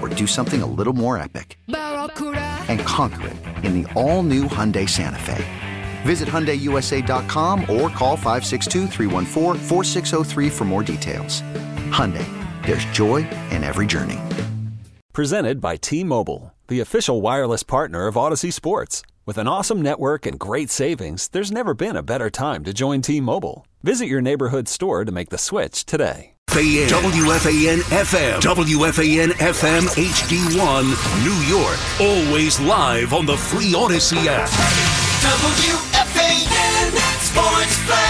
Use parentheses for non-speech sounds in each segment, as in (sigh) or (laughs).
or do something a little more epic? And conquer it in the all new Hyundai Santa Fe. Visit HyundaiUSA.com or call 562 for more details. Hyundai, there's joy in every journey. Presented by T-Mobile, the official wireless partner of Audacy Sports. With an awesome network and great savings, there's never been a better time to join T-Mobile. Visit your neighborhood store to make the switch today. WFAN FM, WFAN FM HD1, New York. Always live on the free Audacy app. WFAN Sports Flash.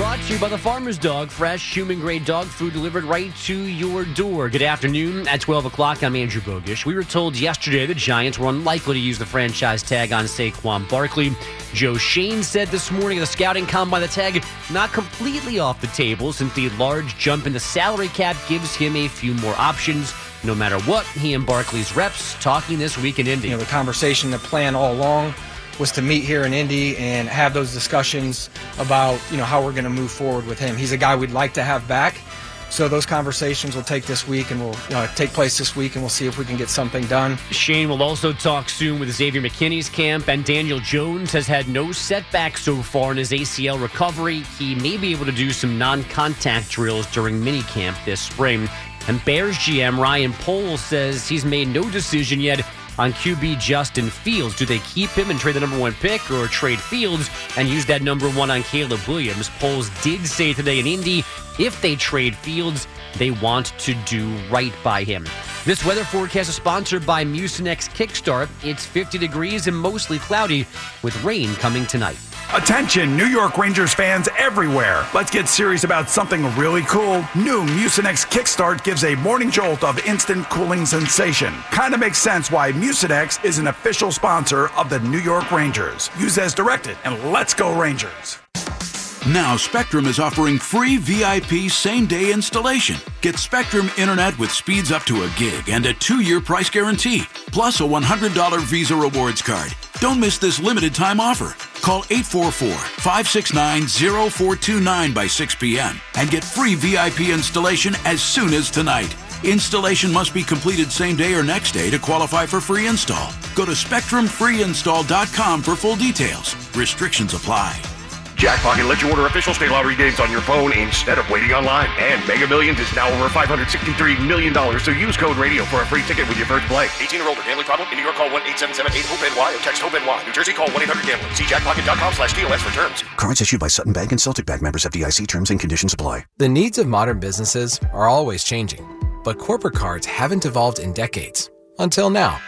Brought to you by the Farmer's Dog, fresh human grade dog food delivered right to your door. Good afternoon. At 12 o'clock, I'm Andrew Bogish. We were told yesterday the Giants were unlikely to use the franchise tag on Saquon Barkley. Joe Schoen said this morning the scouting combine the tag not completely off the table since the large jump in the salary cap gives him a few more options. No matter what, he and Barkley's reps talking this week in Indy. You know, the conversation, the plan all along was to meet here in Indy and have those discussions about you know how we're going to move forward with him. He's a guy we'd like to have back. So those conversations will take this week and will uh, take place this week, and we'll see if we can get something done. Schoen will also talk soon with Xavier McKinney's camp, and Daniel Jones has had no setbacks so far in his ACL recovery. He may be able to do some non-contact drills during minicamp this spring. And Bears GM Ryan Poles says he's made no decision yet on QB Justin Fields. Do they keep him and trade the number one pick or trade Fields and use that number one on Caleb Williams? Poles did say today in Indy if they trade Fields, they want to do right by him. This weather forecast is sponsored by Mucinex Kickstart. It's 50 degrees and mostly cloudy with rain coming tonight. Attention, New York Rangers fans everywhere. Let's get serious about something really cool. New Mucinex Kickstart gives a morning jolt of instant cooling sensation. Kinda makes sense why Mucinex is an official sponsor of the New York Rangers. Use as directed, and let's go Rangers. Now, Spectrum is offering free VIP same day installation. Get Spectrum Internet with speeds up to a gig and a two year price guarantee, plus a $100 Visa Rewards card. Don't miss this limited time offer. Call 844 569 0429 by 6 p.m. and get free VIP installation as soon as tonight. Installation must be completed same day or next day to qualify for free install. Go to SpectrumFreeInstall.com for full details. Restrictions apply. Jackpocket let you order official state lottery games on your phone instead of waiting online. And Mega Millions is now over $563 million, so use code RADIO for a free ticket with your first play. 18 or older, gambling problem? In New York, call 1-877-8-HOPE-NY or text HOPE-NY. New Jersey, call 1-800-GAMBLER. See jackpocket.com slash TOS for terms. Cards issued by Sutton Bank and Celtic Bank members of FDIC terms and conditions apply. The needs of modern businesses are always changing, but corporate cards haven't evolved in decades. Until now.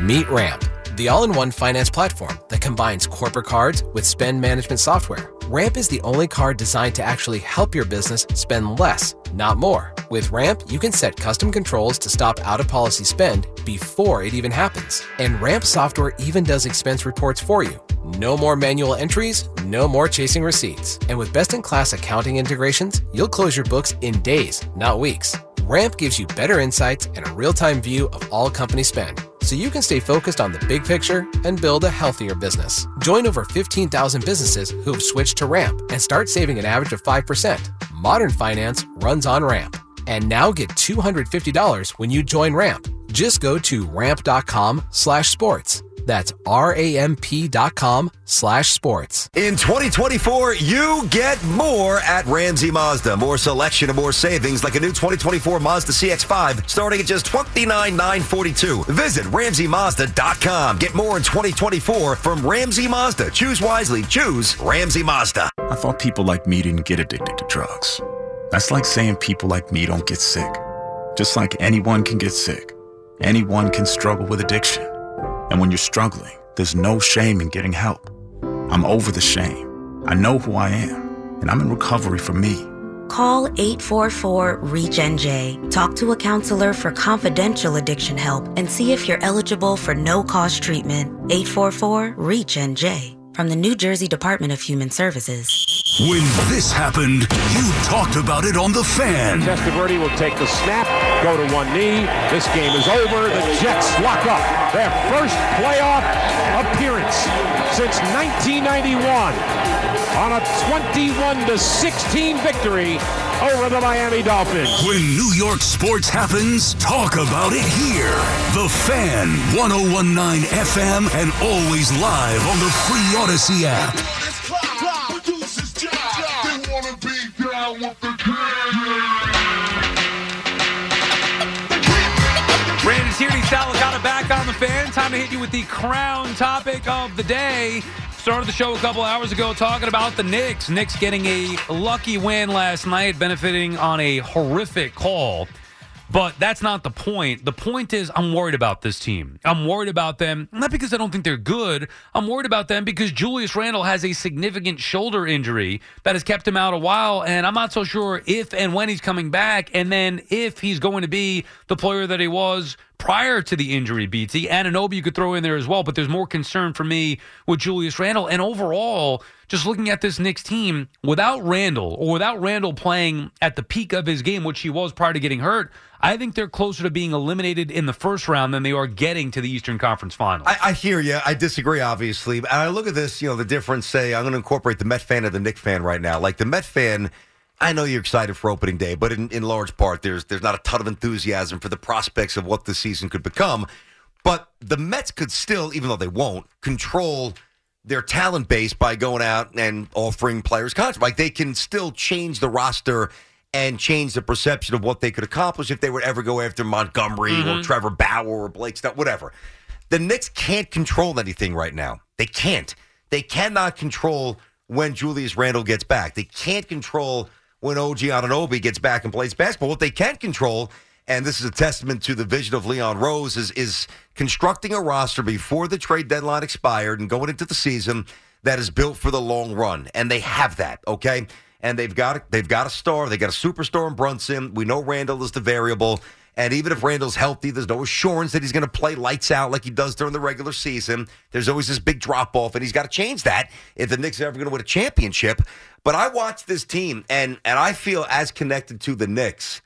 Meet Ramp, the all in one finance platform that combines corporate cards with spend management software. Ramp is the only card designed to actually help your business spend less, not more. With Ramp, you can set custom controls to stop out of policy spend before it even happens. And Ramp software even does expense reports for you. No more manual entries, no more chasing receipts. And with best in class accounting integrations, you'll close your books in days, not weeks. Ramp gives you better insights and a real time view of all company spend so you can stay focused on the big picture and build a healthier business. Join over 15,000 businesses who have switched to Ramp and start saving an average of 5%. Modern finance runs on Ramp. And now get $250 when you join Ramp. Just go to ramp.com slash sports. That's R-A-M-P dot com slash sports. In 2024, you get more at Ramsey Mazda. More selection and more savings like a new 2024 Mazda CX-5 starting at just $29,942. Visit RamseyMazda.com. Get more in 2024 from Ramsey Mazda. Choose wisely. Choose Ramsey Mazda. I thought people like me didn't get addicted to drugs. That's like saying people like me don't get sick. Just like anyone can get sick, anyone can struggle with addiction. And when you're struggling, there's no shame in getting help. I'm over the shame. I know who I am, and I'm in recovery for me. Call 844 REACH-NJ. Talk to a counselor for confidential addiction help and see if you're eligible for no-cost treatment. 844 REACH-NJ from the New Jersey Department of Human Services. When this happened, you talked about it on The Fan. Testaverde will take the snap, go to one knee. This game is over. The Jets lock up their first playoff appearance since 1991 on a 21 to 16 victory over the Miami Dolphins. When New York sports happens, talk about it here. The Fan, 1019 FM, and always live on the free Audacy app. Brandon Tierney, Sal Licata back on the fan. Time to hit you with the crown topic of the day. Started the show a couple hours ago talking about the Knicks. Knicks getting a lucky win last night, benefiting on a horrific call. But that's not the point. The point is, I'm worried about this team. I'm worried about them, not because I don't think they're good. I'm worried about them because Julius Randle has a significant shoulder injury that has kept him out a while. And I'm not so sure if and when he's coming back, and then if he's going to be the player that he was prior to the injury, BT. Anunoby you could throw in there as well, but there's more concern for me with Julius Randle. And overall, just looking at this Knicks team, without Randle or without Randle playing at the peak of his game, which he was prior to getting hurt, I think they're closer to being eliminated in the first round than they are getting to the Eastern Conference Finals. I, I hear you. I disagree, obviously. And I look at this, you know, the difference, say, I'm going to incorporate the Met fan and the Knicks fan right now. Like the Met fan, I know you're excited for opening day, but in, in large part, there's there's not a ton of enthusiasm for the prospects of what the season could become. But the Mets could still, even though they won't, control their talent base by going out and offering players contracts. Like they can still change the roster and change the perception of what they could accomplish if they would ever go after Montgomery Mhm. or Trevor Bauer or Blake Snell, whatever. The Knicks can't control anything right now. They can't. They cannot control when Julius Randle gets back. They can't control when OG Anunoby gets back and plays basketball. What they can control, and this is a testament to the vision of Leon Rose, is, is constructing a roster before the trade deadline expired and going into the season that is built for the long run. And they have that, okay? And they've got they've got a star. They got a superstar in Brunson. We know Randle is the variable. And even if Randle's healthy, there's no assurance that he's going to play lights out like he does during the regular season. There's always this big drop off, and he's got to change that if the Knicks are ever going to win a championship. But I watch this team, and and I feel as connected to the Knicks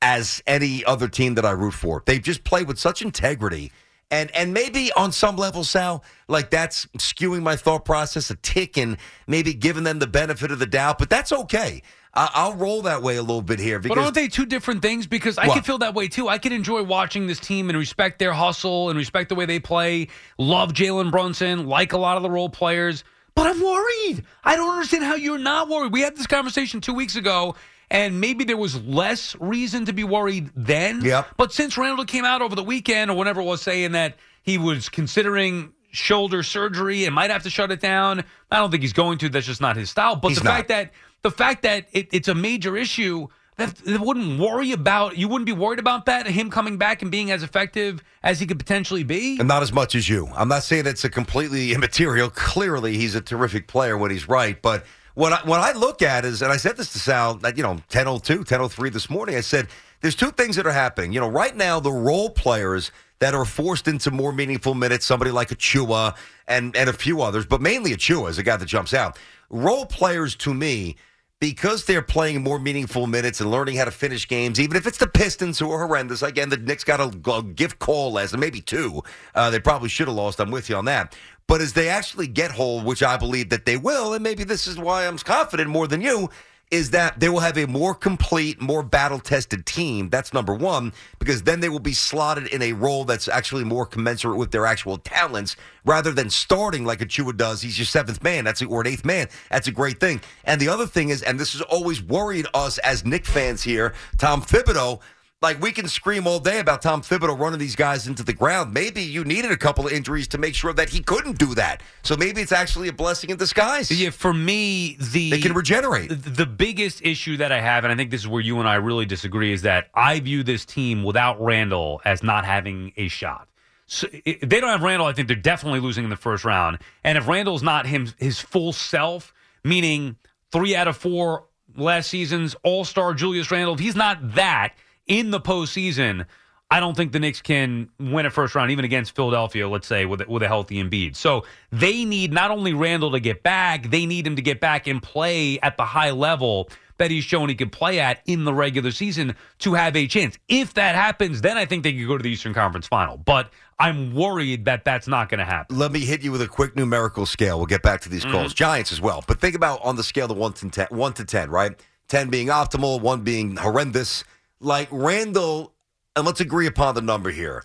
as any other team that I root for. They've just played with such integrity. And and maybe on some level, Sal, like that's skewing my thought process a tick and maybe giving them the benefit of the doubt, but that's okay. I, I'll roll that way a little bit here because But aren't they two different things? Because I What? can feel that way too. I can enjoy watching this team and respect their hustle and respect the way they play. Love Jalen Brunson, like a lot of the role players. But I'm worried. I don't understand how you're not worried. We had this conversation two weeks ago, and maybe there was less reason to be worried then. Yep. But since Randle came out over the weekend or whenever it was saying that he was considering shoulder surgery and might have to shut it down, I don't think he's going to. That's just not his style. But He's the not. fact that the fact that it, it's a major issue that, that wouldn't worry about you wouldn't be worried about that him coming back and being as effective as he could potentially be. And not as much as you. I'm not saying it's a completely (laughs) immaterial. Clearly, he's a terrific player when he's right. But what I, what I look at is, and I said this to Sal, at, you know, 10:02, 10:03 this morning. I said there's two things that are happening. You know, right now the role players that are forced into more meaningful minutes, somebody like Achiuwa and and a few others, but mainly Achiuwa is a guy that jumps out. Role players to me because they're playing more meaningful minutes and learning how to finish games, even if it's the Pistons who are horrendous. Again, the Knicks got a, gift call last, maybe two. Uh, they probably should have lost. I'm with you on that. But as they actually get whole, which I believe that they will, and maybe this is why I'm confident more than you, is that they will have a more complete, more battle tested team. That's number one, because then they will be slotted in a role that's actually more commensurate with their actual talents rather than starting like Achiuwa does. He's your seventh man, that's a, or an eighth man. That's a great thing. And the other thing is, and this has always worried us as Knick fans here, Tom Thibodeau. Like we can scream all day about Tom Thibodeau running these guys into the ground. Maybe you needed a couple of injuries to make sure that he couldn't do that. So maybe it's actually a blessing in disguise. Yeah, for me, the they can regenerate. The, biggest issue that I have, and I think this is where you and I really disagree, is that I view this team without Randle as not having a shot. So if they don't have Randle, I think they're definitely losing in the first round. And if Randle's not him his full self, meaning three out of four last season's All Star Julius Randle, if he's not that in the postseason, I don't think the Knicks can win a first round, even against Philadelphia, let's say, with, with a healthy Embiid. So they need not only Randle to get back, they need him to get back and play at the high level that he's shown he can play at in the regular season to have a chance. If that happens, then I think they could go to the Eastern Conference final. But I'm worried that that's not going to happen. Let me hit you with a quick numerical scale. We'll get back to these calls. Mhm. Giants as well. But think about on the scale of 1 to 10, 1 to 10, right? 10 being optimal, 1 being horrendous. Like Randle, and let's agree upon the number here.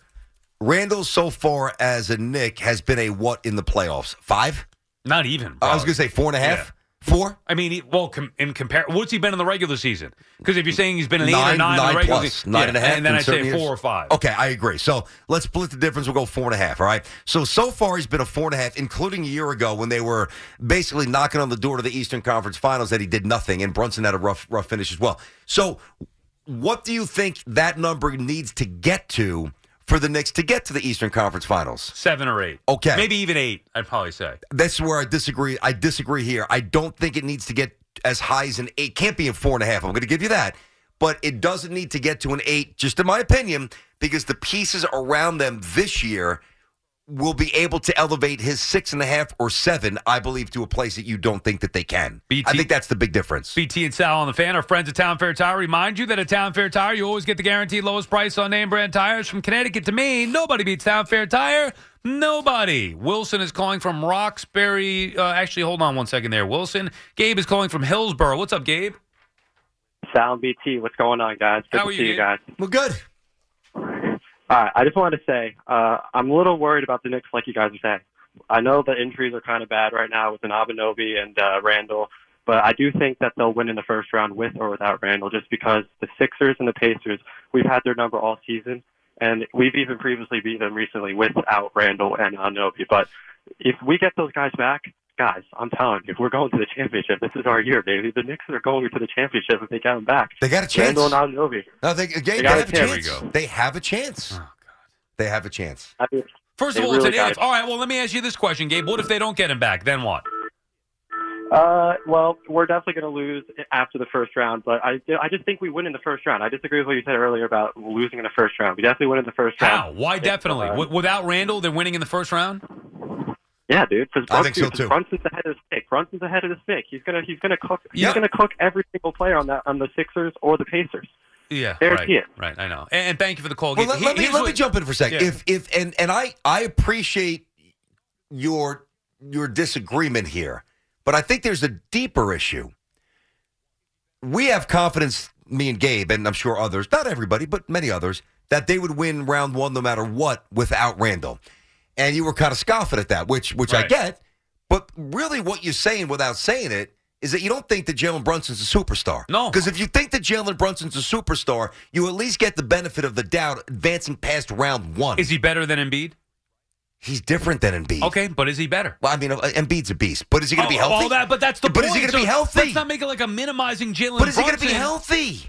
Randle, so far as a Knick, has been a what in the playoffs? Five? Not even. I was going to say four and a half. Four? I mean, he, well, com- in compare, what's he been in the regular season? Because if you're saying he's been an eight Nine, or nine, in the regular plus, season, nine yeah, and a half and then I'd say certain four or five. Okay, I agree. So let's split the difference. We'll go four and a half. All right. So so far he's been a four and a half, including a year ago when they were basically knocking on the door to the Eastern Conference Finals that he did nothing, and Brunson had a rough rough finish as well. So what do you think that number needs to get to for the Knicks to get to the Eastern Conference Finals? Seven or eight. Okay. Maybe even eight, I'd probably say. That's where I disagree. I disagree here. I don't think it needs to get as high as an eight. Can't be a four and a half. I'm going to give you that. But it doesn't need to get to an eight, just in my opinion, because the pieces around them this year will be able to elevate his six and a half or seven, I believe, to a place that you don't think that they can. I think that's the big difference. BT and Sal on the fan, our friends at Town Fair Tire. Remind you that at Town Fair Tire, you always get the guaranteed lowest price on name brand tires from Connecticut to Maine. Nobody beats Town Fair Tire. Nobody. Wilson is calling from Roxbury. Uh, actually, hold on one second there. Wilson. Gabe is calling from Hillsboro. What's up, Gabe? Sal and BT, what's going on, guys? Good How to are see you, you Gabe? guys. Well, good. Right, I just wanted to say uh, I'm a little worried about the Knicks, like you guys are saying. I know the injuries are kind of bad right now with an Anunoby and uh, Randle, but I do think that they'll win in the first round with or without Randle, just because the Sixers and the Pacers, we've had their number all season, and we've even previously beat them recently without Randle and Anunoby. But if we get those guys back, guys, I'm telling you, if we're going to the championship, this is our year, baby. The Knicks are going to the championship if they get them back. They got a chance. Randle and Anunoby. No, they, they, they got have a a chance. chance. They have a chance. Oh, God. They have a chance. I mean, First of all, really it's an got if. All right, well, let me ask you this question, Gabe. What if they don't get him back? Then what? Uh, well, we're definitely going to lose after the first round, but I, I just think we win in the first round. I disagree with what you said earlier about losing in the first round. We definitely win in the first How? round. Why definitely? Uh, Without Randle, they're winning in the first round? Yeah, dude. Because I think so, too. Brunson's ahead of the stick. Brunson's ahead of the stick. He's gonna he's gonna cook. Yeah. He's gonna cook every single player on that on the Sixers or the Pacers. Yeah, Guarantee right, it. right. I know. And, and thank you for the call. Well, Gabe. let, He- let me here's let me jump in for a second. Yeah. If if and and I I appreciate your your disagreement here, but I think there's a deeper issue. We have confidence, me and Gabe, and I'm sure others, not everybody, but many others, that they would win round one no matter what without Randle. And you were kind of scoffing at that, which which I get. But really, what you're saying without saying it is that you don't think that Jalen Brunson's a superstar. No. Because if you think that Jalen Brunson's a superstar, you at least get the benefit of the doubt advancing past round one. Is he better than Embiid? He's different than Embiid. Okay, but is he better? Well, I mean, uh, Embiid's a beast, but is he going to be Oh, healthy? All that, but that's the But point. is he gonna So be healthy? Let's not make it like a minimizing Jalen. but is he going to be healthy?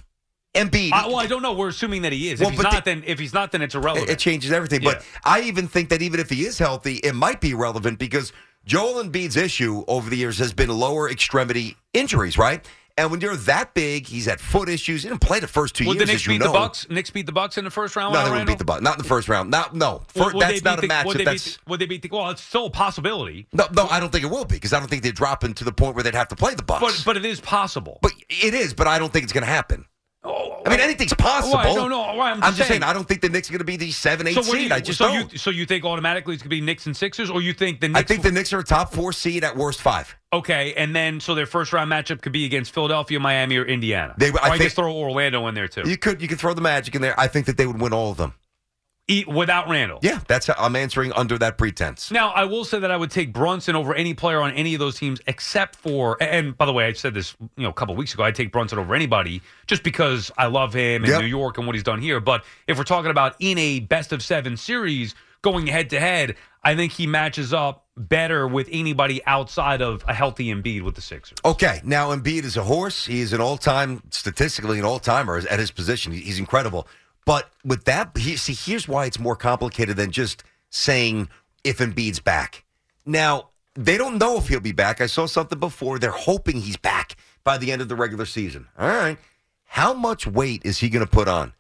Embiid. Uh, well, I don't know. We're assuming that he is. Well, if he's not, the- then if he's not, then it's irrelevant. It, it changes everything. But I even think that even if he is healthy, it might be relevant because Joel Embiid's issue over the years has been lower extremity injuries, right? And when you're that big, he's had foot issues. He didn't play the first two Would years, the Knicks beat know. the Bucks? Knicks beat the Bucks in the first round. No, they wouldn't beat the Bucks. Not in the first round. Not no. Would- would that's not beat a the- Would they, That's beat the, would they beat the? Well, it's still a possibility. no, no. I don't think it will be because I don't think they're dropping to the point where they'd have to play the Bucks. But but it is possible. But it is, but I don't think it's going to happen. I mean, anything's possible. No, no, I'm I'm just just saying. saying. I don't think the Knicks are going to be the seven, eight So, seed. you, I just so don't. you so you think automatically it's going to be Knicks and Sixers, or you think the Knicks? I think the Knicks are a top four seed at worst five. okay, and then so their first round matchup could be against Philadelphia, Miami, or Indiana. They- I or I think- guess throw Orlando in there too. You could you could throw the Magic in there. I think that they would win all of them. Eat without Randle. Yeah, that's how I'm answering under that pretense. Now, I will say that I would take Brunson over any player on any of those teams except for, and by the way, I said this you know a couple weeks ago. I'd take Brunson over anybody just because I love him in Yep. New York and what he's done here. But if we're talking about in a best of seven series going head to head, I think he matches up better with anybody outside of a healthy Embiid with the Sixers. Okay, now Embiid is a horse. He is an all-time, statistically an all-timer at his position. He's incredible. But with that, see, here's why it's more complicated than just saying if Embiid's back. Now they don't know if he'll be back. I saw something before. They're hoping he's back by the end of the regular season. All right, how much weight is he going to put on?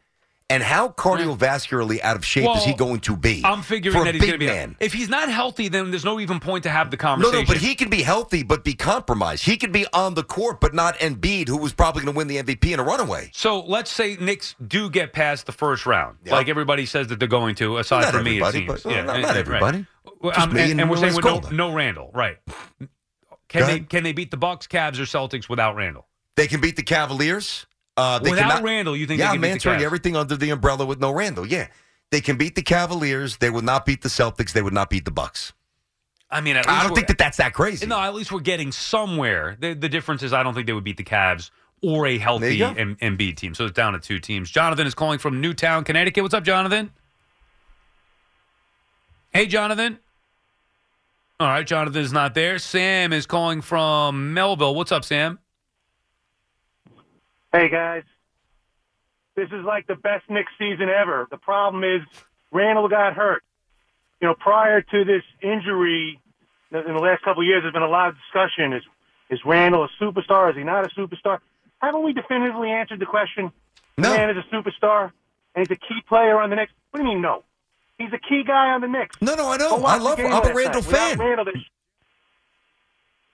And how cardiovascularly out of shape is he going to be? I'm figuring that he's going to be. man. If he's not healthy, then there's no even point to have the conversation. no, but he can be healthy, but be compromised. He could be on the court, but not Embiid, who was probably going to win the MVP in a runaway. So let's say Knicks do get past the first round, like everybody says that they're going to. Aside from me, it everybody, seems. but- uh, well, not- eh, not eh, everybody. Well, Just um, me and, and and we're saying with no, no Randle, right? Can they can they beat the Bucks, Cavs, or Celtics without Randle? They can beat the Cavaliers. Uh, they Without cannot- Randle, you think they Yeah, beat answering everything under the umbrella with no Randle. Yeah, they can beat the Cavaliers. They would not beat the Celtics. They would not beat the Bucks. I mean, at I don't think that that's that crazy. No, at least we're getting somewhere. The, the difference is, I don't think they would beat the Cavs or a healthy. M- Embiid team. So it's down to two teams. Jonathan is calling from Newtown, Connecticut. What's up, Jonathan? Hey, Jonathan. All right, Jonathan is not there. Sam is calling from Melville. What's up, Sam? Hey guys, this is like the best Knicks season ever. The problem is Randle got hurt. You know, prior to this injury, in the last couple of years, there's been a lot of discussion: is is Randle a superstar? Is he not a superstar? Haven't we definitively answered the question? No. Man is a superstar, and he's a key player on the Knicks. What do you mean no? He's a key guy on the Knicks. No, no, I know. I love. I'm a Randle night. Without fan. Randle,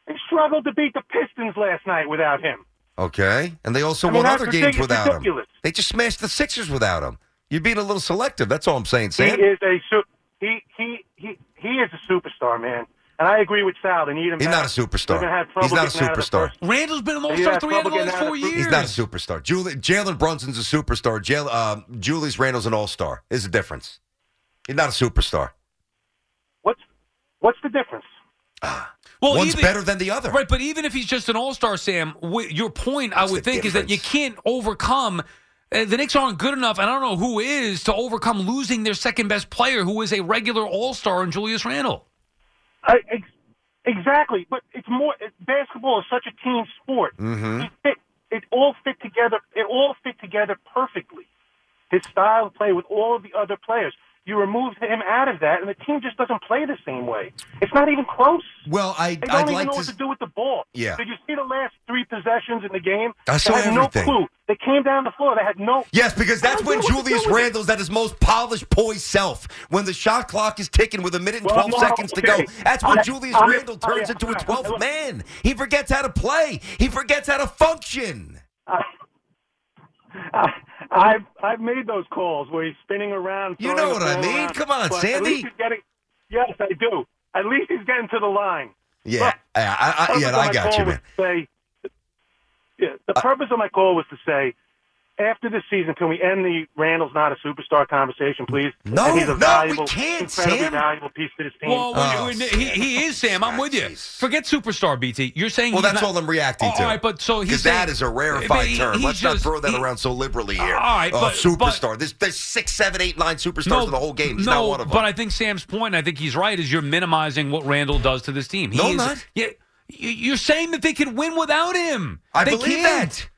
they struggled to beat the Pistons last night without him. Okay, and they also I mean, won other games ridiculous. without him. They just smashed the Sixers without him. You're being a little selective. That's all I'm saying, Sam. He is a su- he he he he is a superstar, man. And I agree with Sal. They need him. He's back. not a superstar. They're gonna have trouble He's not a getting out of the superstar. Randle's been an They all-star three out of the last four years. He's not a superstar. Juli- Jalen Brunson's a superstar. Jal- uh, Julius Randle's an all-star. Is the difference? He's not a superstar. What's what's the difference? Well, One's even- better than the other. Right, but even if he's just an all star, Sam, wi- your point, I would the think, is that you can't overcome. Uh, the Knicks aren't good enough, and I don't know who is, to overcome losing their second best player, who is a regular all star in Julius Randle. I, ex- exactly, but it's more. It, basketball is such a team sport. Mm-hmm. It, fit, it all fit together. It all fit together perfectly. His style of play with all of the other players. You remove him out of that, and the team just doesn't play the same way. It's not even close. Well, I They don't I'd even like know to. what to do with the ball. Yeah. Did you see the last three possessions in the game? I saw they had everything. no clue. They came down the floor. They had no. Yes, because that's when know what to do Julius. Randle's at his most polished, poised self. When the shot clock is ticking with a minute and Well, 12 no, seconds to go. That's when I- Julius I- Randle turns I- into a I- 12th look. man. He forgets how to play. He forgets how to function. I, (laughs) I've I've made those calls where he's spinning around. You know what I mean. around, Come on, but At Sandy. least he's getting. Yes, I do. At least he's getting to the line. Yeah, Look, I, I, I, yeah, I got you, man. Say, yeah, the purpose of my call was to say, after this season, can we end the Randle's not a superstar conversation, please? No, and he's a no, we valuable, can't, incredibly Sam. valuable piece to this team. Well, Oh, when- when- he, he is Sam. I'm ah, with you. Forget superstar, BT. You're saying Well, he's that's not- all I'm reacting Oh, to. All right, but so he's saying- that is a rarefied he- term. Let's not throw that he- around so liberally here. All right, oh, but- superstar. there's, there's six, seven, eight, nine superstars in the whole game. He's no, not one of them. but I think Sam's point, I think he's right, is you're minimizing what Randle does to this team. He No, is- not. Yeah, you- you're saying that they could win without him. I They believe can't. that.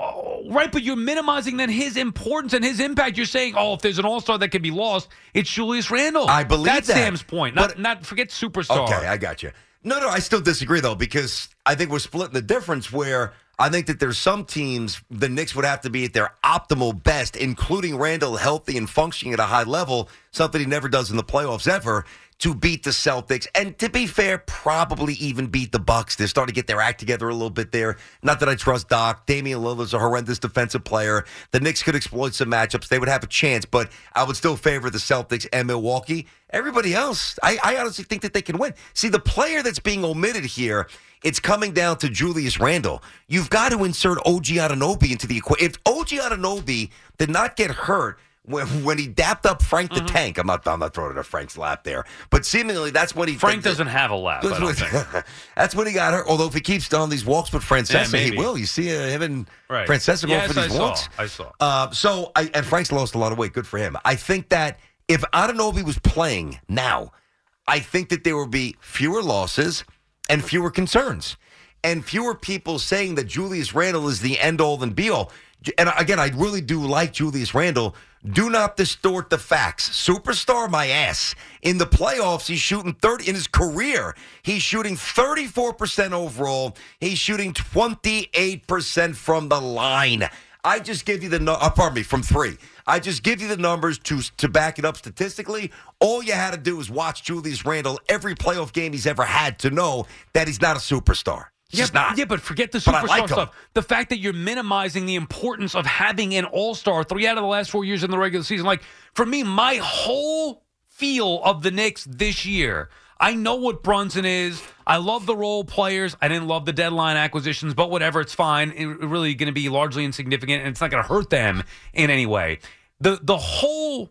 Oh, right, but you're minimizing then his importance and his impact. You're saying, oh, if there's an all star that can be lost, it's Julius Randle. I believe that's that. Sam's point. Not, not forget superstar. Okay, I got you. No, no, I still disagree though because I think we're splitting the difference. Where I think that there's some teams the Knicks would have to be at their optimal best, including Randle healthy and functioning at a high level, something he never does in the playoffs ever, to beat the Celtics. And to be fair, probably even beat the Bucks. They're starting to get their act together a little bit there. Not that I trust Doc. Damian Lillard's a horrendous defensive player. The Knicks could exploit some matchups. They would have a chance, but I would still favor the Celtics and Milwaukee. Everybody else, I, I honestly think that they can win. See, the player that's being omitted here it's coming down to Julius Randle. You've got to insert OG Anunoby into the equation. If OG Anunoby did not get hurt when, when he dapped up Frank the Tank, I'm not, I'm not throwing it at Frank's lap there, but seemingly that's when he. Frank doesn't have a lap. I don't think. (laughs) that's when he got hurt. Although if he keeps on these walks with Francesa, Yeah, he will. You see uh, him and Right. Francesa going Yes, for these I saw. walks. I saw. Uh, so, I, and Frank's lost a lot of weight. Good for him. I think that if Anunoby was playing now, I think that there would be fewer losses and fewer concerns, and fewer people saying that Julius Randle is the end all and be all. And again, I really do like Julius Randle. Do not distort the facts. Superstar, my ass. In the playoffs, he's shooting 30 in his career. He's shooting 34% overall. He's shooting 28% from the line. I just give you the uh, pardon me from three. I just give you the numbers to to back it up statistically. All you had to do is watch Julius Randle every playoff game he's ever had to know that he's not a superstar. Yeah, just not. yeah, but forget the superstar like stuff. The fact that you're minimizing the importance of having an all star three out of the last four years in the regular season. Like, for me, my whole feel of the Knicks this year, I know what Brunson is. I love the role players. I didn't love the deadline acquisitions, but whatever, it's fine. It really going to be largely insignificant, and it's not going to hurt them in any way. The the whole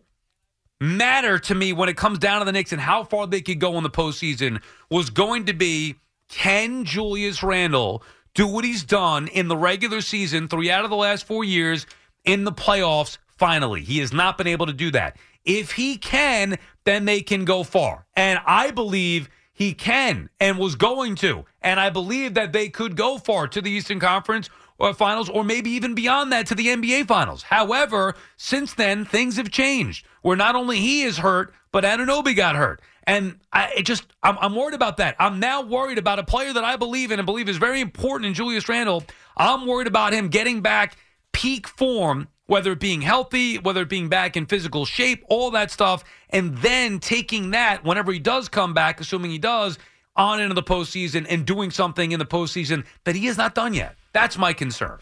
matter to me when it comes down to the Knicks and how far they could go in the postseason was going to be can Julius Randle do what he's done in the regular season, three out of the last four years, in the playoffs finally? He has not been able to do that. If he can, then they can go far. And I believe he can and was going to. And I believe that they could go far to the Eastern Conference or finals or maybe even beyond that to the NBA finals. However, since then, things have changed where not only he is hurt, but Anunoby got hurt. And I just, I'm, I'm worried about that. I'm now worried about a player that I believe in and believe is very important in Julius Randle. I'm worried about him getting back peak form, whether it being healthy, whether it being back in physical shape, all that stuff, and then taking that whenever he does come back, assuming he does, on into the postseason and doing something in the postseason that he has not done yet. That's my concern.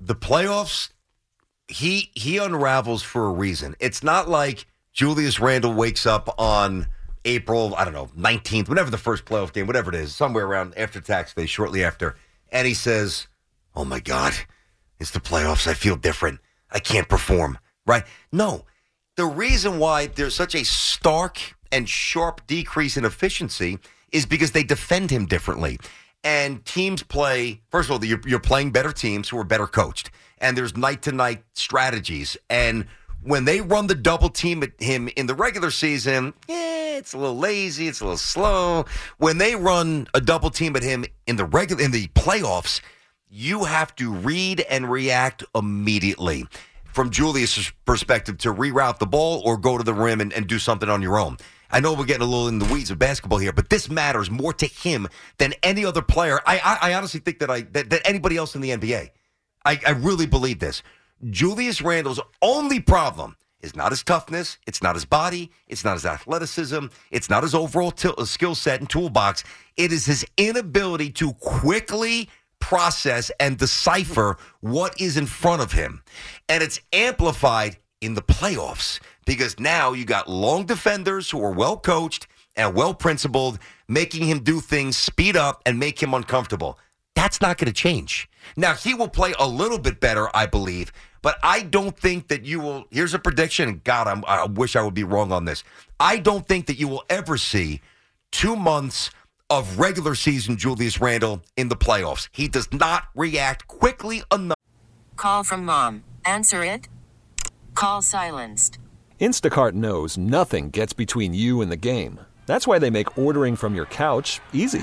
the playoffs, he he unravels for a reason. It's not like Julius Randle wakes up on April, I don't know, 19th, whenever the first playoff game, whatever it is, somewhere around after tax day, shortly after, and he says, Oh my God, it's the playoffs. I feel different. I can't perform. Right? No. The reason why there's such a stark and sharp decrease in efficiency is because they defend him differently. And teams play, first of all, you're, you're playing better teams who are better coached. And there's night to night strategies. And when they run the double team at him in the regular season, eh, it's a little lazy, it's a little slow. When they run a double team at him in the regular in the playoffs, you have to read and react immediately from Julius' perspective to reroute the ball or go to the rim and, and do something on your own. I know we're getting a little in the weeds of basketball here, but this matters more to him than any other player. I, I, I honestly think that I that, that anybody else in the NBA. I, I really believe this. Julius Randle's only problem is not his toughness, it's not his body, it's not his athleticism, it's not his overall til- uh, skill set and toolbox. It is his inability to quickly process and decipher what is in front of him. And it's amplified in the playoffs because now you got long defenders who are well coached and well principled, making him do things speed up and make him uncomfortable. That's not going to change. Now, he will play a little bit better, I believe, but I don't think that you will. Here's a prediction. God, I'm, I wish I would be wrong on this. I don't think that you will ever see two months of regular season Julius Randle in the playoffs. He does not react quickly enough. Call from mom. Answer it. Call silenced. Instacart knows nothing gets between you and the game. That's why they make ordering from your couch easy.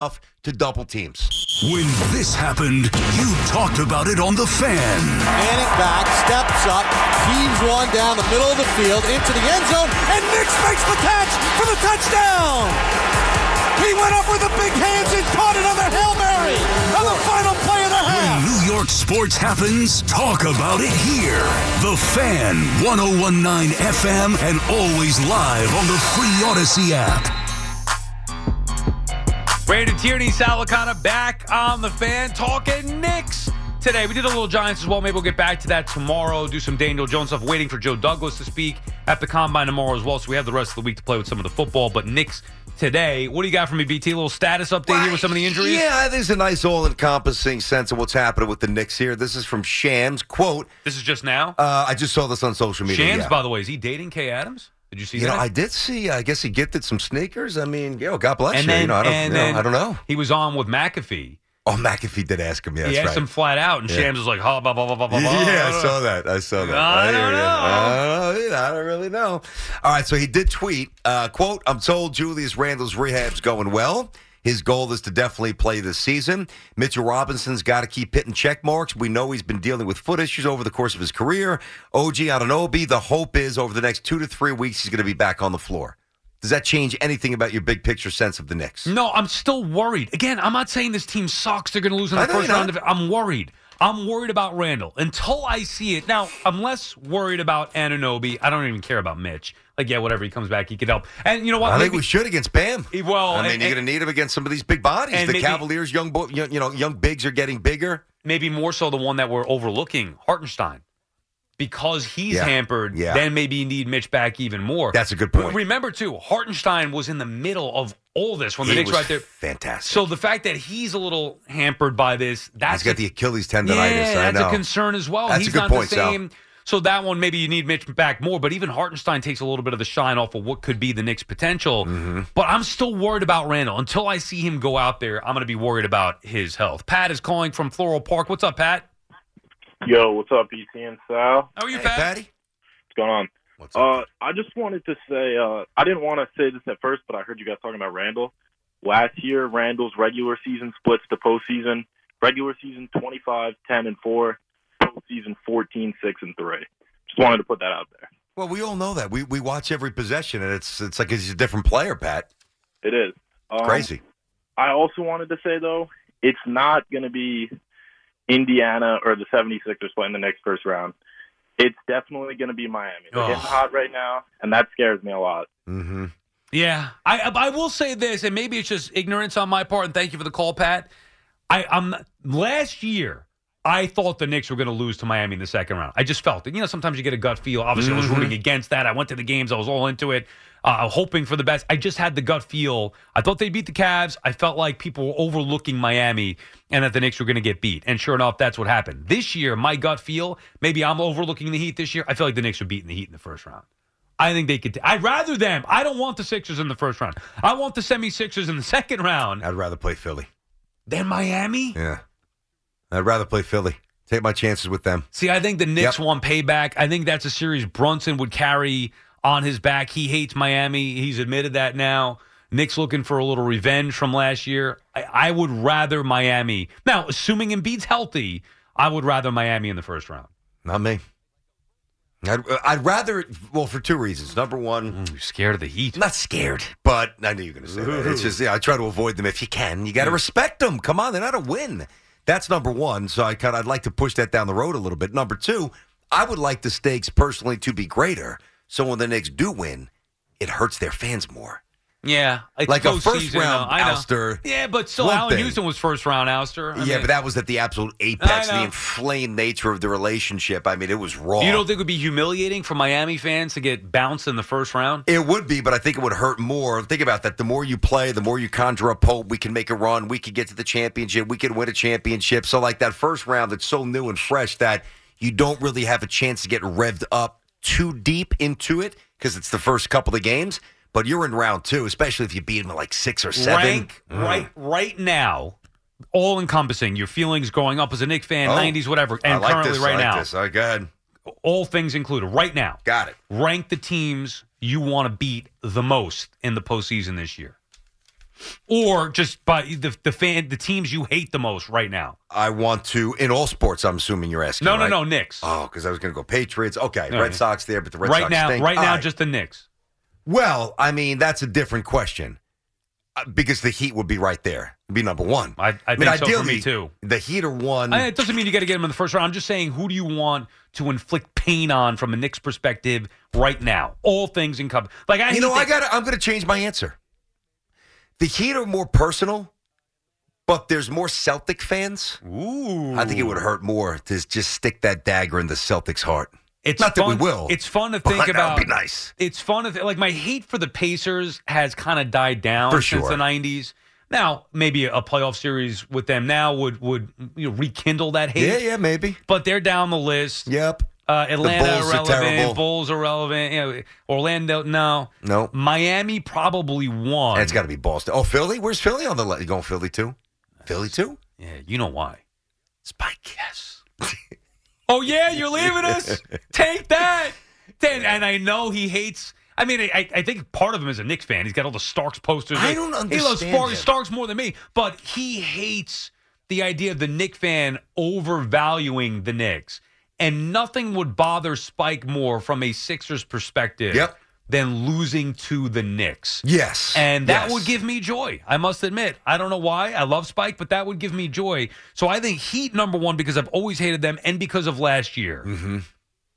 To double teams. When this happened, you talked about it on The Fan. Manning back, steps up, heaves one down the middle of the field into the end zone, and Nicks makes the catch for the touchdown. He went up with the big hands and caught it on the Hail Mary on the final play of the half. When New York sports happens, talk about it here. The Fan, 1019 FM, and always live on the free Audacy app. Brandon Tierney, Sal Licata back on the fan talking Knicks today. We did a little Giants as well. Maybe we'll get back to that tomorrow. Do some Daniel Jones stuff. Waiting for Joe Douglas to speak at the combine tomorrow as well. So we have the rest of the week to play with some of the football. But Knicks today. What do you got for me, BT? A little status update here with some of the injuries. Yeah, I think it's a nice all-encompassing sense of what's happening with the Knicks here. This is from Shams. Quote, This is just now. uh, I just saw this on social media. Shams, yeah. by the way, is he dating Kay Adams? Did you see You that? know, I did see. I guess he gifted some sneakers. I mean, yo, God bless and you. then, you know, I don't, and you know, then I don't know. He was on with McAfee. Oh, McAfee did ask him. Yeah, he asked right. him flat out, and Yeah. Shams was like, "Oh, blah blah blah blah blah." Yeah, blah." I saw that. I saw that. I don't know. I don't know. I don't really know. All right, so he did tweet, uh, quote, I'm told Julius Randle's rehab's going well. His goal is to definitely play this season. Mitchell Robinson's got to keep hitting check marks. We know he's been dealing with foot issues over the course of his career. OG Anunoby, the hope is over the next two to three weeks, he's going to be back on the floor. Does that change anything about your big picture sense of the Knicks? No, I'm still worried. Again, I'm not saying this team sucks. They're going to lose in the first round. Of, I'm worried. I'm worried about Randle until I see it. Now, I'm less worried about Anunoby. I don't even care about Mitch. Like, yeah, whatever. He comes back, he could help. And you know what? I think Maybe- we should against Bam. Well, I mean, and- you're going to need him against some of these big bodies. The maybe- Cavaliers, young, bo- you know, young bigs are getting bigger. maybe more so the one that we're overlooking, Hartenstein. Because he's Yeah. hampered, Yeah. then maybe you need Mitch back even more. That's a good point. Remember, too, Hartenstein was in the middle of all this when the He Knicks right there. Fantastic. So the fact that he's a little hampered by this, that's he's got a- the Achilles tendonitis. Yeah, I that's know. a concern as well. That's He's a good not point, the Sal. same. So that one, maybe you need Mitch back more. But even Hartenstein takes a little bit of the shine off of what could be the Knicks' potential. Mm-hmm. But I'm still worried about Randle. Until I see him go out there, I'm going to be worried about his health. Pat is calling from Floral Park. What's up, Pat? Yo, what's up, EC and Sal? How are you, Hey, Pat? Patty? What's going on? What's Uh, I just wanted to say, uh, I didn't want to say this at first, but I heard you guys talking about Randle. Last year, Randle's regular season splits to postseason. Regular season 25, 10, and 4. Postseason 14, 6, and 3. Just wanted to put that out there. Well, we all know that. We we watch every possession, and it's it's like he's a different player, Pat. It is. Um, Crazy. I also wanted to say, though, it's not going to be Indiana or the 76ers playing the next first round. It's definitely going to be Miami. They're getting Oh. hot right now, and that scares me a lot. Mm-hmm. Yeah, I I will say this, and maybe it's just ignorance on my part. And thank you for the call, Pat. I I'm last year. I thought the Knicks were going to lose to Miami in the second round. I just felt it. You know, sometimes you get a gut feel. Obviously, I was Mhm. rooting against that. I went to the games. I was all into it, uh, hoping for the best. I just had the gut feel. I thought they'd beat the Cavs. I felt like people were overlooking Miami and that the Knicks were going to get beat. And sure enough, that's what happened. This year, my gut feel, maybe I'm overlooking the Heat this year. I feel like the Knicks are beating the Heat in the first round. I think they could. I'd rather them. I don't want the Sixers in the first round. I want the semi Sixers in the second round I'd rather play Philly. than Miami. Yeah, I'd rather play Philly. Take my chances with them. See, I think the Knicks want payback. I think that's a series Brunson would carry on his back. He hates Miami. He's admitted that now. Knicks looking for a little revenge from last year. I, I would rather Miami. Now, assuming Embiid's healthy, I would rather Miami in the first round. Not me. I'd, I'd rather, well, for two reasons. Number one, you're scared of the Heat. not scared, but I knew you were going to say that. It's just, yeah, I try to avoid them if you can. You got to mm. respect them. Come on, they're not a win. That's number one. So I kind of, I'd like to push that down the road a little bit. Number two, I would like the stakes personally to be greater. So when the Knicks do win, it hurts their fans more. Yeah, Like a first round though. I know. ouster, Yeah, but still, Allen thing. Houston was first round ouster. I yeah, mean, but that was at the absolute apex, the inflamed nature of the relationship. I mean, it was raw. you don't think it would be humiliating for Miami fans to get bounced in the first round? It would be, but I think it would hurt more. Think about that. The more you play, the more you conjure up hope. We can make a run. We could get to the championship. We could win a championship. So, like that first round, that's so new and fresh that you don't really have a chance to get revved up too deep into it because it's the first couple of games. But you're in round two, especially if you beat them at like six or seven. Rank Mm. right right now, all encompassing. Your feelings going up as a Knicks fan, Oh, 90s, whatever, and like currently this, right like now. This. All right, go ahead. All things included, right now. Got it. Rank the teams you want to beat the most in the postseason this year, or just by the the fan the teams you hate the most right now. I want to in all sports. I'm assuming you're asking. No, no, right? no, Knicks. Oh, because I was going to go Patriots. Okay, No, Red. Sox there, but the Red right Sox now, stink. right All now, just the Knicks. Well, I mean, that's a different question Uh, because the Heat would be right there. It'd be number one. I, I mean, think so ideally, me too. The Heat are one. I- it doesn't mean you got to get them in the first round. I'm just saying, who do you want to inflict pain on from a Knicks perspective right now? All things in encompassed. Like I, you know, I got. I'm going to change my answer. The Heat are more personal, but there's more Celtic fans. Ooh, I think it would hurt more to just stick that dagger in the Celtics' heart. It's not fun, that we will. It's fun to think that about. would be nice. It's fun to th- like my hate for the Pacers has kind of died down For since sure. the '90s. Now, maybe a playoff series with them now would would you know, rekindle that hate. Yeah, yeah, maybe. But they're down the list. Yep. Uh, Atlanta Bulls are irrelevant. terrible. Bulls irrelevant. You know, Orlando, no. No. Miami probably won. And it's got to be Boston. Oh, Philly. Where's Philly on the list? You going Philly too? Philly too? Yeah, you know why. Spike. Yes. (laughs) oh yeah, you're leaving us. Take that. Then- And I know he hates. I mean, I, I think part of him is a Knicks fan. He's got all the Starks posters. I don't understand. He loves. Starks more than me, but he hates the idea of the Knicks fan overvaluing the Knicks. And nothing would bother Spike more from a Sixers perspective Yep. than losing to the Knicks. Yes. And that Yes. would give me joy. I must admit. I don't know why. I love Spike, but that would give me joy. So I think Heat number one because I've always hated them and because of last year. Mm-hmm.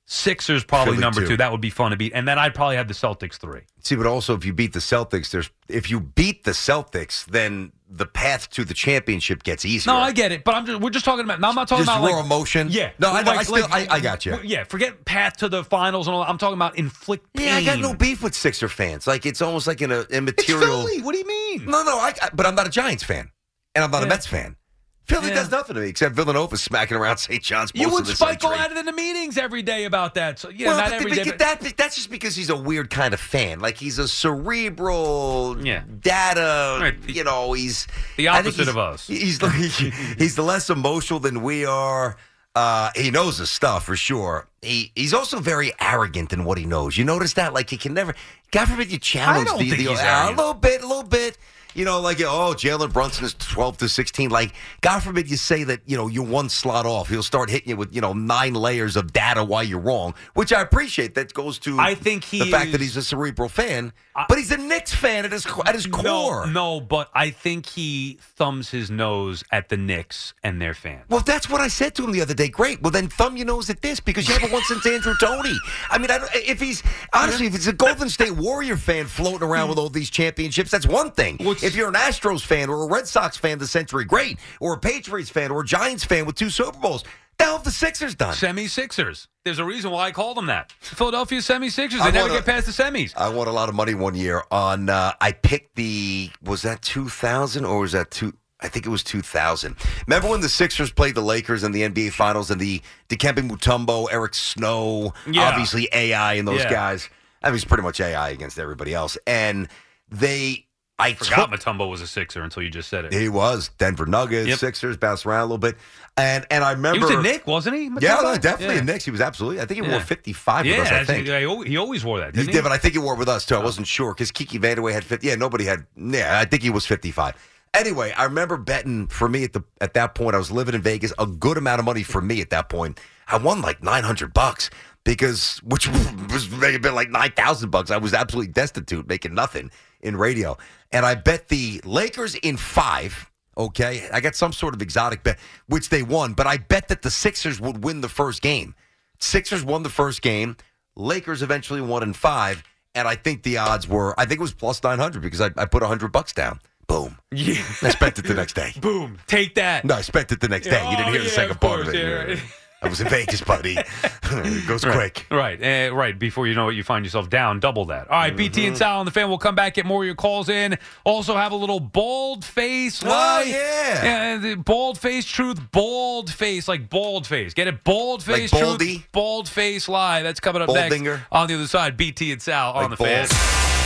Sixers probably Philly, number two. two. That would be fun to beat. And then I'd probably have the Celtics three. See, but also if you beat the Celtics, there's if you beat the Celtics, then the path to the championship gets easier. No, I get it, but I'm just we're just talking about. I'm not talking Just about raw like, emotion? Yeah, No, I know, I still- like- I- I got you. Yeah, forget path to the finals and all. that. I'm talking about inflict pain. Yeah, I got no beef with Sixer fans. Like it's almost like an immaterial. What do you mean? No, no, I, I- but I'm not a Giants fan, and I'm not a Mets fan. Philly Yeah. does nothing to me except Villanova smacking around St. John's. You would Spike century. it in the meetings every day about that. So yeah, well, not but every the- day. but but- that, that's just because he's a weird kind of fan. Like he's a cerebral, Yeah. data. Right. You know, he's The opposite he's- of us. He's like, he's the less emotional than we are. Uh, he knows his stuff for sure. He he's also very arrogant in what he knows. You notice that? Like he can never. God forbid you challenge the, the uh, a little bit, a little bit. You know, like oh, Jalen Brunson is twelve to sixteen. Like God forbid you say that you know you're one slot off. He'll start hitting you with you know nine layers of data why you're wrong, which I appreciate. That goes to I think he the fact that he's a cerebral fan, but he's a Knicks fan at his at his core. No, no, but I think he thumbs his nose at the Knicks and their fans. Well, that's what I said to him the other day. Great. Well, then thumb your nose at this because you haven't won since Andrew Toney. I mean, I don't, if he's honestly, if it's a Golden State Warrior fan floating around hmm. with all these championships, that's one thing. If you're an Astros fan or a Red Sox fan this century, great. Or a Patriots fan or a Giants fan with two Super Bowls, the hell have the Sixers done? Semi Sixers. There's a reason why I call them that. Philadelphia Semi Sixers. I They never wanna- get past the semis. I won a lot of money one year on. Uh, I picked the. Was that 2000 or was that two? I think it was 2000. Remember when the Sixers played the Lakers in the NBA Finals and the Dikembe Mutombo, Eric Snow, Yeah. obviously AI and those Yeah. guys. I mean, it's pretty much AI against everybody else. And they, I Forgot took Mutombo was a Sixer until you just said it. he was Denver Nuggets, Yep. Sixers, bounced around a little bit, and and I He remember was a Knick, wasn't he? Yeah, no, definitely Yeah. a Knicks. He was absolutely. I think he Yeah. wore 55 Yeah, with us. I think. he he always wore that. He Didn't he, did, but I think he wore it with us too. I oh. wasn't sure because Kiki Vandeweghe had 50. Yeah, nobody had. Yeah, I think he was 55. Anyway, I remember betting for me at the at that point. I was living in Vegas. A good amount of money for me at that point. I won like 900 bucks, because which (laughs) was may have been like nine thousand bucks. I was absolutely destitute, making nothing in radio, and I bet the Lakers in five. Okay, I got some sort of exotic bet, which they won, but I bet that the Sixers would win the first game. Sixers won the first game. Lakers eventually won in five, and I think the odds were I think it was plus nine hundred because I, I put hundred bucks down. Boom. Yeah. I spent it the next day. (laughs) Boom. Take that. No, I spent it the next day. You didn't Oh, hear the second of part of course, it. yeah, right. I was in Vegas, buddy. (laughs) it goes right. quick. Right, uh, right. Before you know it, you find yourself down double that. All right, BT Mm-hmm. and Sal on the fan. We'll come back, get more of your calls in. Also have a little bold face Oh, lie. yeah. yeah the bold face truth, bold face, like bold face. Get it? Bold Like face Baldy? truth, bold face lie. That's coming up Boldinger? next on the other side. BT and Sal on the Like fan.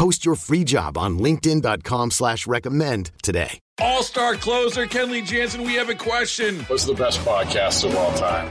Post your free job on linkedin.com slash recommend today. All star closer Kenley Jansen, we have a question. What's the best podcast of all time?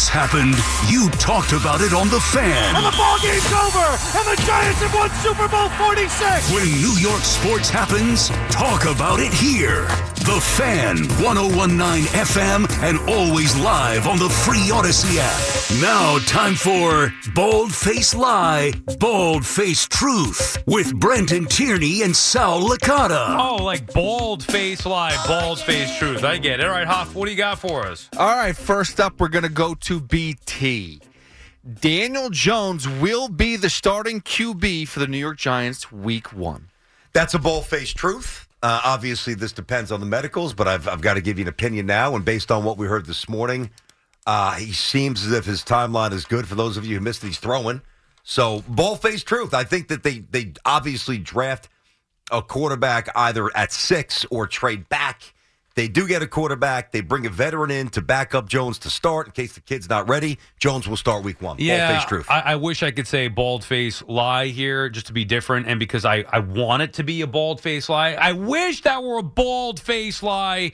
This happened. You talked about it on The Fan. And the ball game's over, and the Giants have won Super Bowl 46. When New York sports happens, talk about it here. The Fan, 1019 FM, and always live on the free Audacy app. Now, time for Bold Face Lie, Bold Face Truth with Brandon Tierney and Sal Licata. Oh, like bold face lie, bald face truth. I get it. All right, Hoff, what do you got for us? All right, first up, we're going to go to BT. Daniel Jones will be the starting QB for the New York Giants week one. That's a bold faced truth. Uh, obviously, this depends on the medicals, but I've, I've got to give you an opinion now. And based on what we heard this morning, uh, he seems as if his timeline is good. For those of you who missed it, he's throwing. So, bold faced truth. I think that they, they obviously draft a quarterback either at six or trade back. They do get a quarterback. They bring a veteran in to back up Jones to start in case the kid's not ready. Jones will start week one. Yeah, Bold faced truth. I, I wish I could say bald face lie here just to be different, and because I, I want it to be a bald face lie. I wish that were a bald face lie.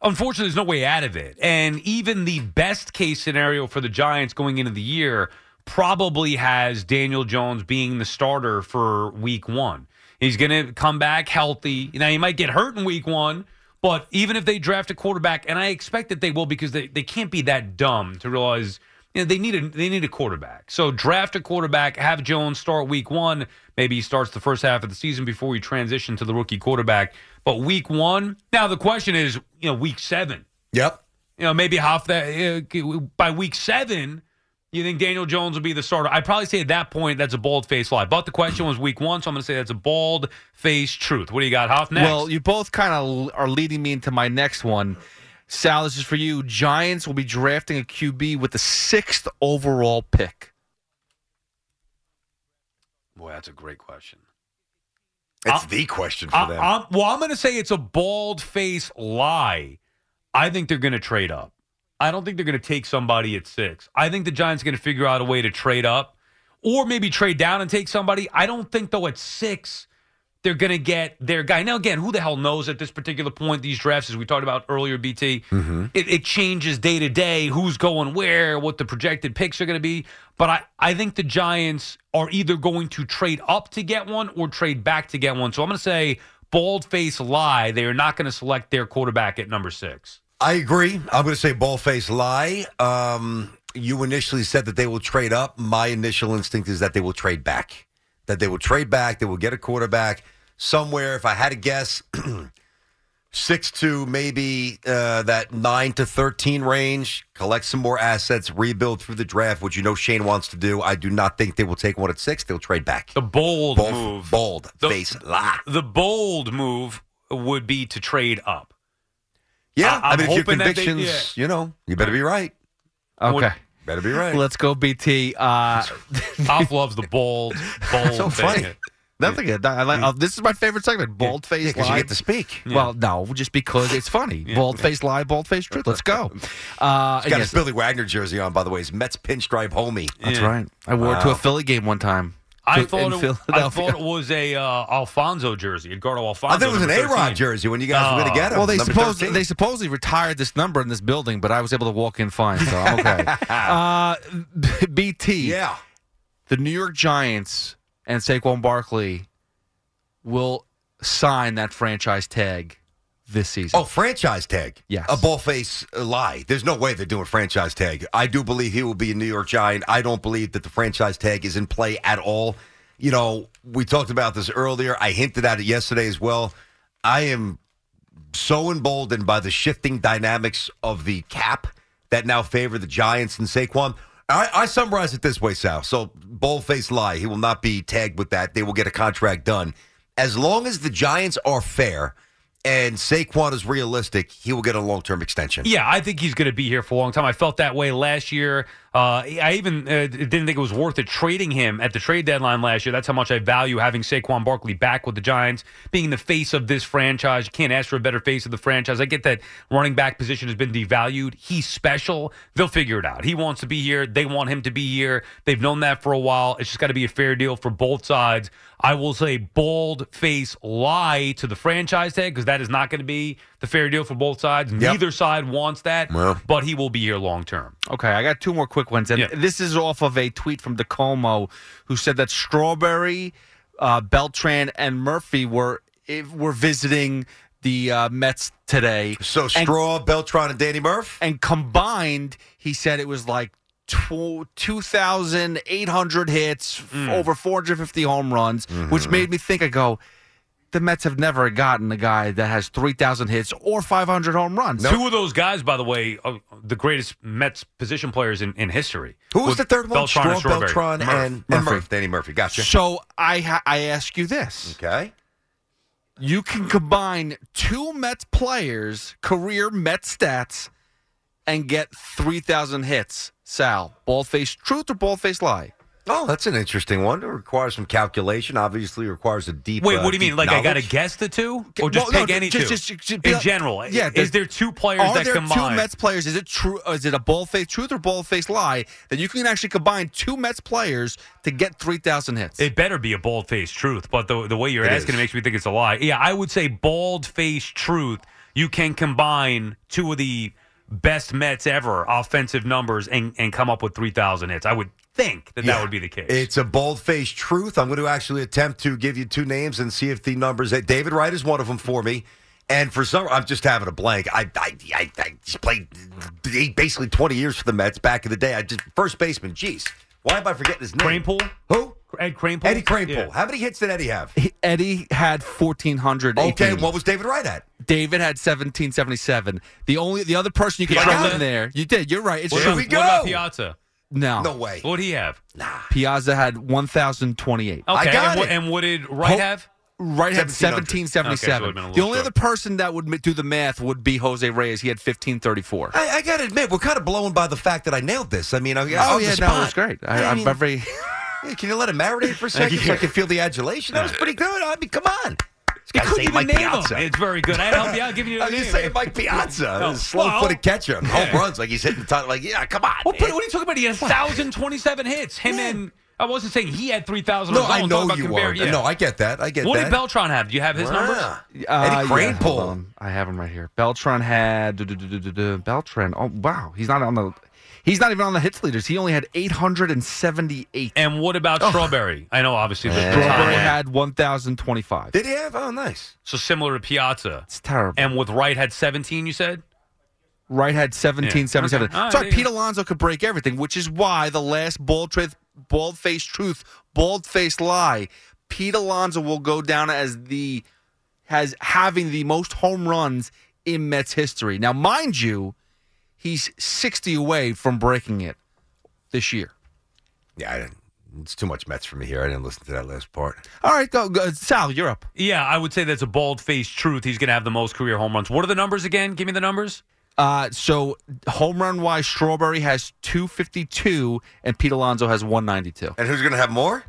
Unfortunately, there's no way out of it. And even the best case scenario for the Giants going into the year probably has Daniel Jones being the starter for week one. He's going to come back healthy. Now, he might get hurt in week one, but even if they draft a quarterback, and I expect that they will because they, they can't be that dumb to realize you know, they need a they need a quarterback. So draft a quarterback, have Jones start week one. Maybe he starts the first half of the season before we transition to the rookie quarterback. But week one, now the question is, you know, week seven. Yep. You know, maybe half that uh, by week seven. You think Daniel Jones will be the starter? I'd probably say at that point that's a bold face lie. But the question was week one, so I'm going to say that's a bald face truth. What do you got, Hoff? Next. Well, you both kind of are leading me into my next one. Sal, this is for you. Giants will be drafting a QB with the sixth overall pick. Boy, that's a great question. It's the question for I, them. I'm- well, I'm going to say it's a bald face lie. I think they're going to trade up. I don't think they're going to take somebody at six. I think the Giants are going to figure out a way to trade up or maybe trade down and take somebody. I don't think, though, at six, they're going to get their guy. Now, again, who the hell knows at this particular point, these drafts, as we talked about earlier, BT, Mm-hmm. it, it changes day to day who's going where, what the projected picks are going to be. But I, I think the Giants are either going to trade up to get one or trade back to get one. So I'm going to say bald face lie. They are not going to select their quarterback at number six. I agree. I'm going to say ball-faced lie. Um, you initially said that they will trade up. My initial instinct is that they will trade back. That they will trade back. They will get a quarterback somewhere. If I had to guess, (clears throat) six to maybe uh, that nine to thirteen range. Collect some more assets. Rebuild through the draft, which you know Schoen wants to do. I do not think they will take one at six. They'll trade back. The bold, Bold- move, bold the, face lie. The bold move would be to trade up. Yeah, I- I, mean, I'm if your hoping that they- convictions, you know, you better be right. Okay. Better be right. Let's go, BT. Uh, (laughs) Off loves the bold, bold. so thing. funny. (laughs) That's good. I like, uh, this is my favorite segment. Bald face Yeah, 'cause you lie. get to speak. Well, no, just because it's funny. Bald face lie, bald face truth. Let's go. (laughs) Uh, He's got yes, his Billy Wagner jersey on, by the way. His Mets pinstripe homie. that's right. I wore it to a Philly game one time. I thought, it, I thought it was a uh, Alfonzo jersey, Edgardo Alfonzo. I thought it was an number A Rod jersey when you guys were going to get him. Well, they number 13. they supposedly retired this number in this building, but I was able to walk in fine, so I'm okay. (laughs) uh, BT, Yeah. the New York Giants and Saquon Barkley will sign that franchise tag this season. Oh, franchise tag. Yes. A ball face uh, lie. There's no way they're doing franchise tag. I do believe he will be a New York Giant. I don't believe that the franchise tag is in play at all. You know, we talked about this earlier. I hinted at it yesterday as well. I am so emboldened by the shifting dynamics of the cap that now favor the Giants and Saquon. I, I summarize it this way, Sal. So, bold-faced lie. He will not be tagged with that. They will get a contract done. As long as the Giants are fair and Saquon is realistic, he will get a long-term extension. Yeah, I think he's going to be here for a long time. I felt that way last year. Uh, I even uh, didn't think it was worth it trading him at the trade deadline last year. That's how much I value having Saquon Barkley back with the Giants, being the face of this franchise. You can't ask for a better face of the franchise. I get that running back position has been devalued. He's special. They'll figure it out. He wants to be here. They want him to be here. They've known that for a while. It's just got to be a fair deal for both sides. I will say bold face lie to the franchise tag because that is not going to be the fair deal for both sides. Neither side wants that, Well. but he will be here long term. Okay, I got two more quick ones, and Yeah. this is off of a tweet from DiComo, who said that Strawberry, uh, Beltran, and Murphy were eh, were visiting the uh, Mets today. So Straw, Beltran, and Danny Murph, and combined, he said it was like. 2,800 hits, f- Hmm. over 450 home runs, which Mm-hmm. made me think, I go, the Mets have never gotten a guy that has 3,000 hits or 500 home runs. Two of those guys, by the way, are the greatest Mets position players in, in history. Who was the third one? Beltran and Straw, Beltran, Murph. and, and Murph. Danny Murphy. Gotcha. So I ha- I ask you this. Okay. You can combine two Mets players' career Mets stats and get 3,000 hits. Sal, bald face truth or bald face lie? Oh, that's an interesting one. It requires some calculation. Obviously, requires a deep. Wait, uh, what do you mean? Like I got to guess the two, or just Well, no, any just- two? just- just in like- general, yeah, Is there two players Are that there combine? two Mets players? Is it true? Is it a bald face truth or bald face lie that you can actually combine two Mets players to get 3,000 hits? It better be a bald faced truth, but the the way you're It asking is. it makes me think it's a lie. Yeah, I would say bald faced truth. You can combine two of the best Mets ever offensive numbers and and come up with three thousand hits. I would think that Yeah. that would be the case. It's a bold faced truth. I'm going to actually attempt to give you two names and see if the numbers. David Wright is one of them for me. And for some, I'm just having a blank. I I, I, I just played basically 20 years for the Mets back in the day. I just first baseman. Jeez, why am I forgetting his name? Kranepool? Who? Ed Kranepool. Eddie Kranepool. Yeah. How many hits did Eddie have? He- Eddie had 1,400. Okay, what was David Wright at? David had 1777. The only the other person you could Piazza? throw in there, you did. You're right. It's What true. about, what about Piazza? No, No way. What would he have? Nah. Piazza had 1,028. Okay, got and, what, it. and what did Wright Ho- have? Right had 1777. Okay, so it would've been a the only short. other person that would do the math would be Jose Reyes. He had 1534. I, I got to admit, we're kind of blown by the fact that I nailed this. I mean, I, oh on yeah, the no, it was great. I, I I'm mean- very. (laughs) Yeah, can you let it marinate for a (laughs) second so I can feel the adulation? That was pretty good. I mean, come on. This You couldn't even Mike name Piazza. him. It's very good. I'd help you out, giving you the (laughs) I'm name. just saying Mike Piazza, a slow-footed well, catcher, home runs like he's hitting the top. Like, yeah, come on. Well, what are you talking about? He had 1,027 hits. Him and I wasn't saying he had 3,000. No, I know you compare- are. yeah. No, I get that. I get What that. What did Beltran have? Do you have his Wow. numbers? Uh, Eddie Crane hold pull. on. I have him right here. Beltran had Beltran. Oh wow, he's not on the. He's not even on the hits leaders. He only had 878. And what about Oh. Strawberry? I know, obviously, the, the Strawberry had 1,025. Did he have? Oh, nice. So similar to Piazza. It's terrible. And with Wright had 17, you said? Wright had 17, Yeah. 77. Okay. All right, Sorry, there Pete go. Alonso could break everything, which is why the last bald truth, bald faced truth, bald faced lie, Pete Alonso will go down as the has having the most home runs in Mets history. Now, mind you, he's 60 away from breaking it this year. Yeah, I didn't, it's too much Mets for me here. I didn't listen to that last part. All right, go, go Sal, you're up. Yeah, I would say that's a bald faced truth. He's going to have the most career home runs. What are the numbers again? Give me the numbers. Uh, so home run wise, Strawberry has 252 and Pete Alonso has 192. And who's going to have more?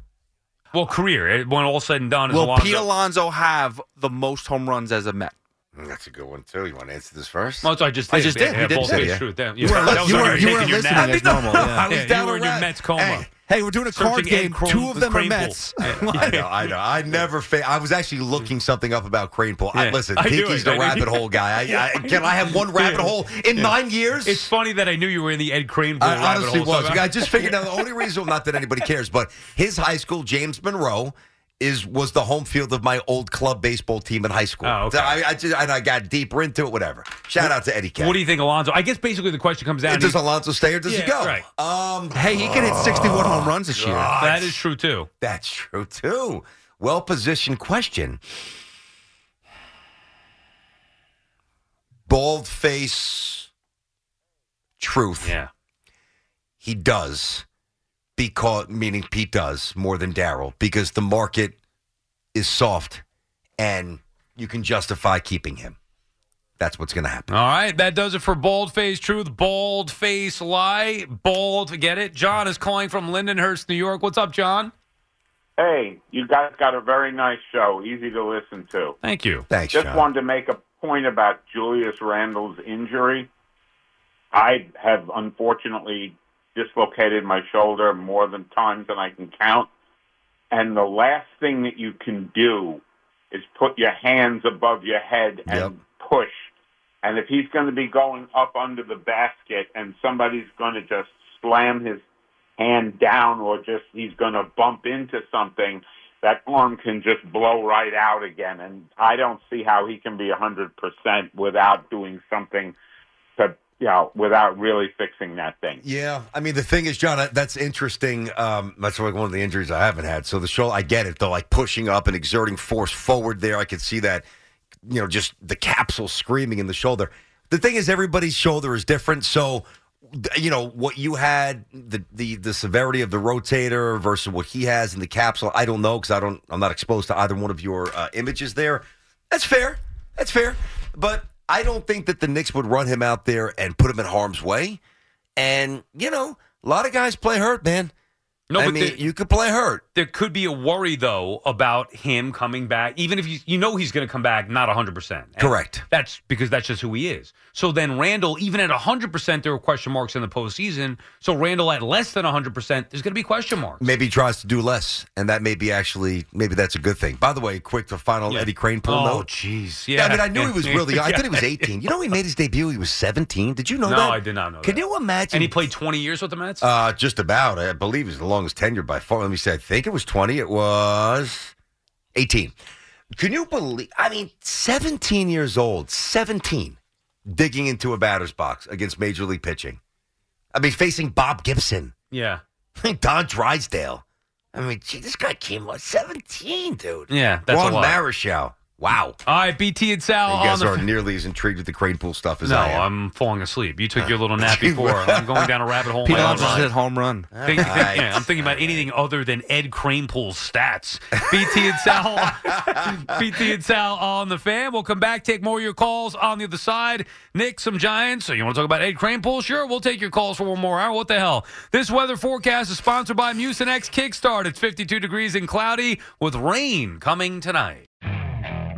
Well, career. When all said and done, is Will Alonso. Pete Alonso have the most home runs as a Met? Mm, That's a good one too. You want to answer this first? Well, that's I just did. I just did. Yeah, You did bald say faced it. truth. Yeah, You weren't that you weren't- you taking weren't your listening nap. (laughs) as normal, yeah. I was Yeah, down you were in your rat- Mets coma. Hey, Hey, we're doing a Searching card game. Crane- Two of them are Mets. (laughs) (laughs) I know, I know. I never. Fa- I was actually looking something up about Kranepool. I, Yeah. listen, (laughs) I Pinky's the rabbit hole guy. I, I, can I have one rabbit hole in nine years? It's funny that I knew you were in the Ed Kranepool I honestly hole. was. So I just figured out the only reason, not that anybody cares, but his high school, James Monroe, is was the home field of my old club baseball team in high school. Oh, okay. So I, I just and I got deeper into it. Whatever. Shout out to Eddie Cat. What do you think, Alonso? I guess basically the question comes down does to Alonso stay or does Yeah, he go? right. Um, Hey, he can hit 61 home runs this year. God. that is true too. That's true too. Well positioned question. Bald face truth. Yeah. He does because meaning Pete does more than Darryl because the market is soft and you can justify keeping him. That's what's going to happen. All right, that does it for Bald Face Truth, Bald Face Lie, Bald, get it? John is calling from Lindenhurst, New York. What's up, John? Hey, you guys got a very nice show, easy to listen to. Thank you. Thanks, Just John. wanted to make a point about Julius Randle's injury. I have unfortunately dislocated my shoulder more than times than I can count. And the last thing that you can do is put your hands above your head and Yep. push. And if he's going to be going up under the basket and somebody's going to just slam his hand down or just he's going to bump into something, that arm can just blow right out again. And I don't see how he can be 100% without doing something to, you know, without really fixing that thing. Yeah, I mean the thing is, John, that's interesting. Um, that's like one of the injuries I haven't had. So the show, I get it though, like pushing up and exerting force forward there. I could see that, you know, just the capsule screaming in the shoulder. The thing is, everybody's shoulder is different. So, you know, what you had, the the the severity of the rotator versus what he has in the capsule, I don't know because I don't, I'm not exposed to either one of your uh, images there. That's fair. That's fair. But I don't think that the Knicks would run him out there and put him in harm's way. And, you know, a lot of guys play hurt, man. No, I but mean, you could play hurt. There could be a worry though about him coming back, even if you you know he's going to come back not 100. percent Correct. That's because that's just who he is. So then Randle, even at 100, percent there were question marks in the postseason. So Randle at less than 100, percent there's going to be question marks. Maybe he tries to do less, and that may be actually maybe that's a good thing. By the way, quick to final Eddie Kranepool Oh, note. jeez. Yeah, I mean, I knew he was really. I thought he was 18. You know, he made his debut. He was 17. Did you know no, that? I did not know. Can that. you imagine? And he played 20 years with the Mets. Uh, just about. I believe he's the longest tenure by far. Let me say. I think it was 20. It was 18. Can you believe? I mean, 17 years old, 17, digging into a batter's box against Major League pitching. I mean, facing Bob Gibson, yeah. Don Drysdale. I mean, gee, this guy came on 17, dude. Yeah, that's Juan a lot. Marichal. Wow. All right, BT and Sal. You guys aren't nearly as intrigued with the Kranepool stuff as no, I am. I'm falling asleep. You took uh, your little (laughs) nap before. I'm going down a rabbit hole. Pete my own hit home run. Think- think- Alright. yeah, I'm thinking about anything other than Ed Kranepool's stats. (laughs) BT and Sal, (laughs) BT and Sal on the fan. We'll come back, take more of your calls on the other side. Nick, some Giants. So you want to talk about Ed Kranepool? Sure, we'll take your calls for one more hour. What the hell? This weather forecast is sponsored by Mucinex Kickstart. It's 52 degrees and cloudy with rain coming tonight.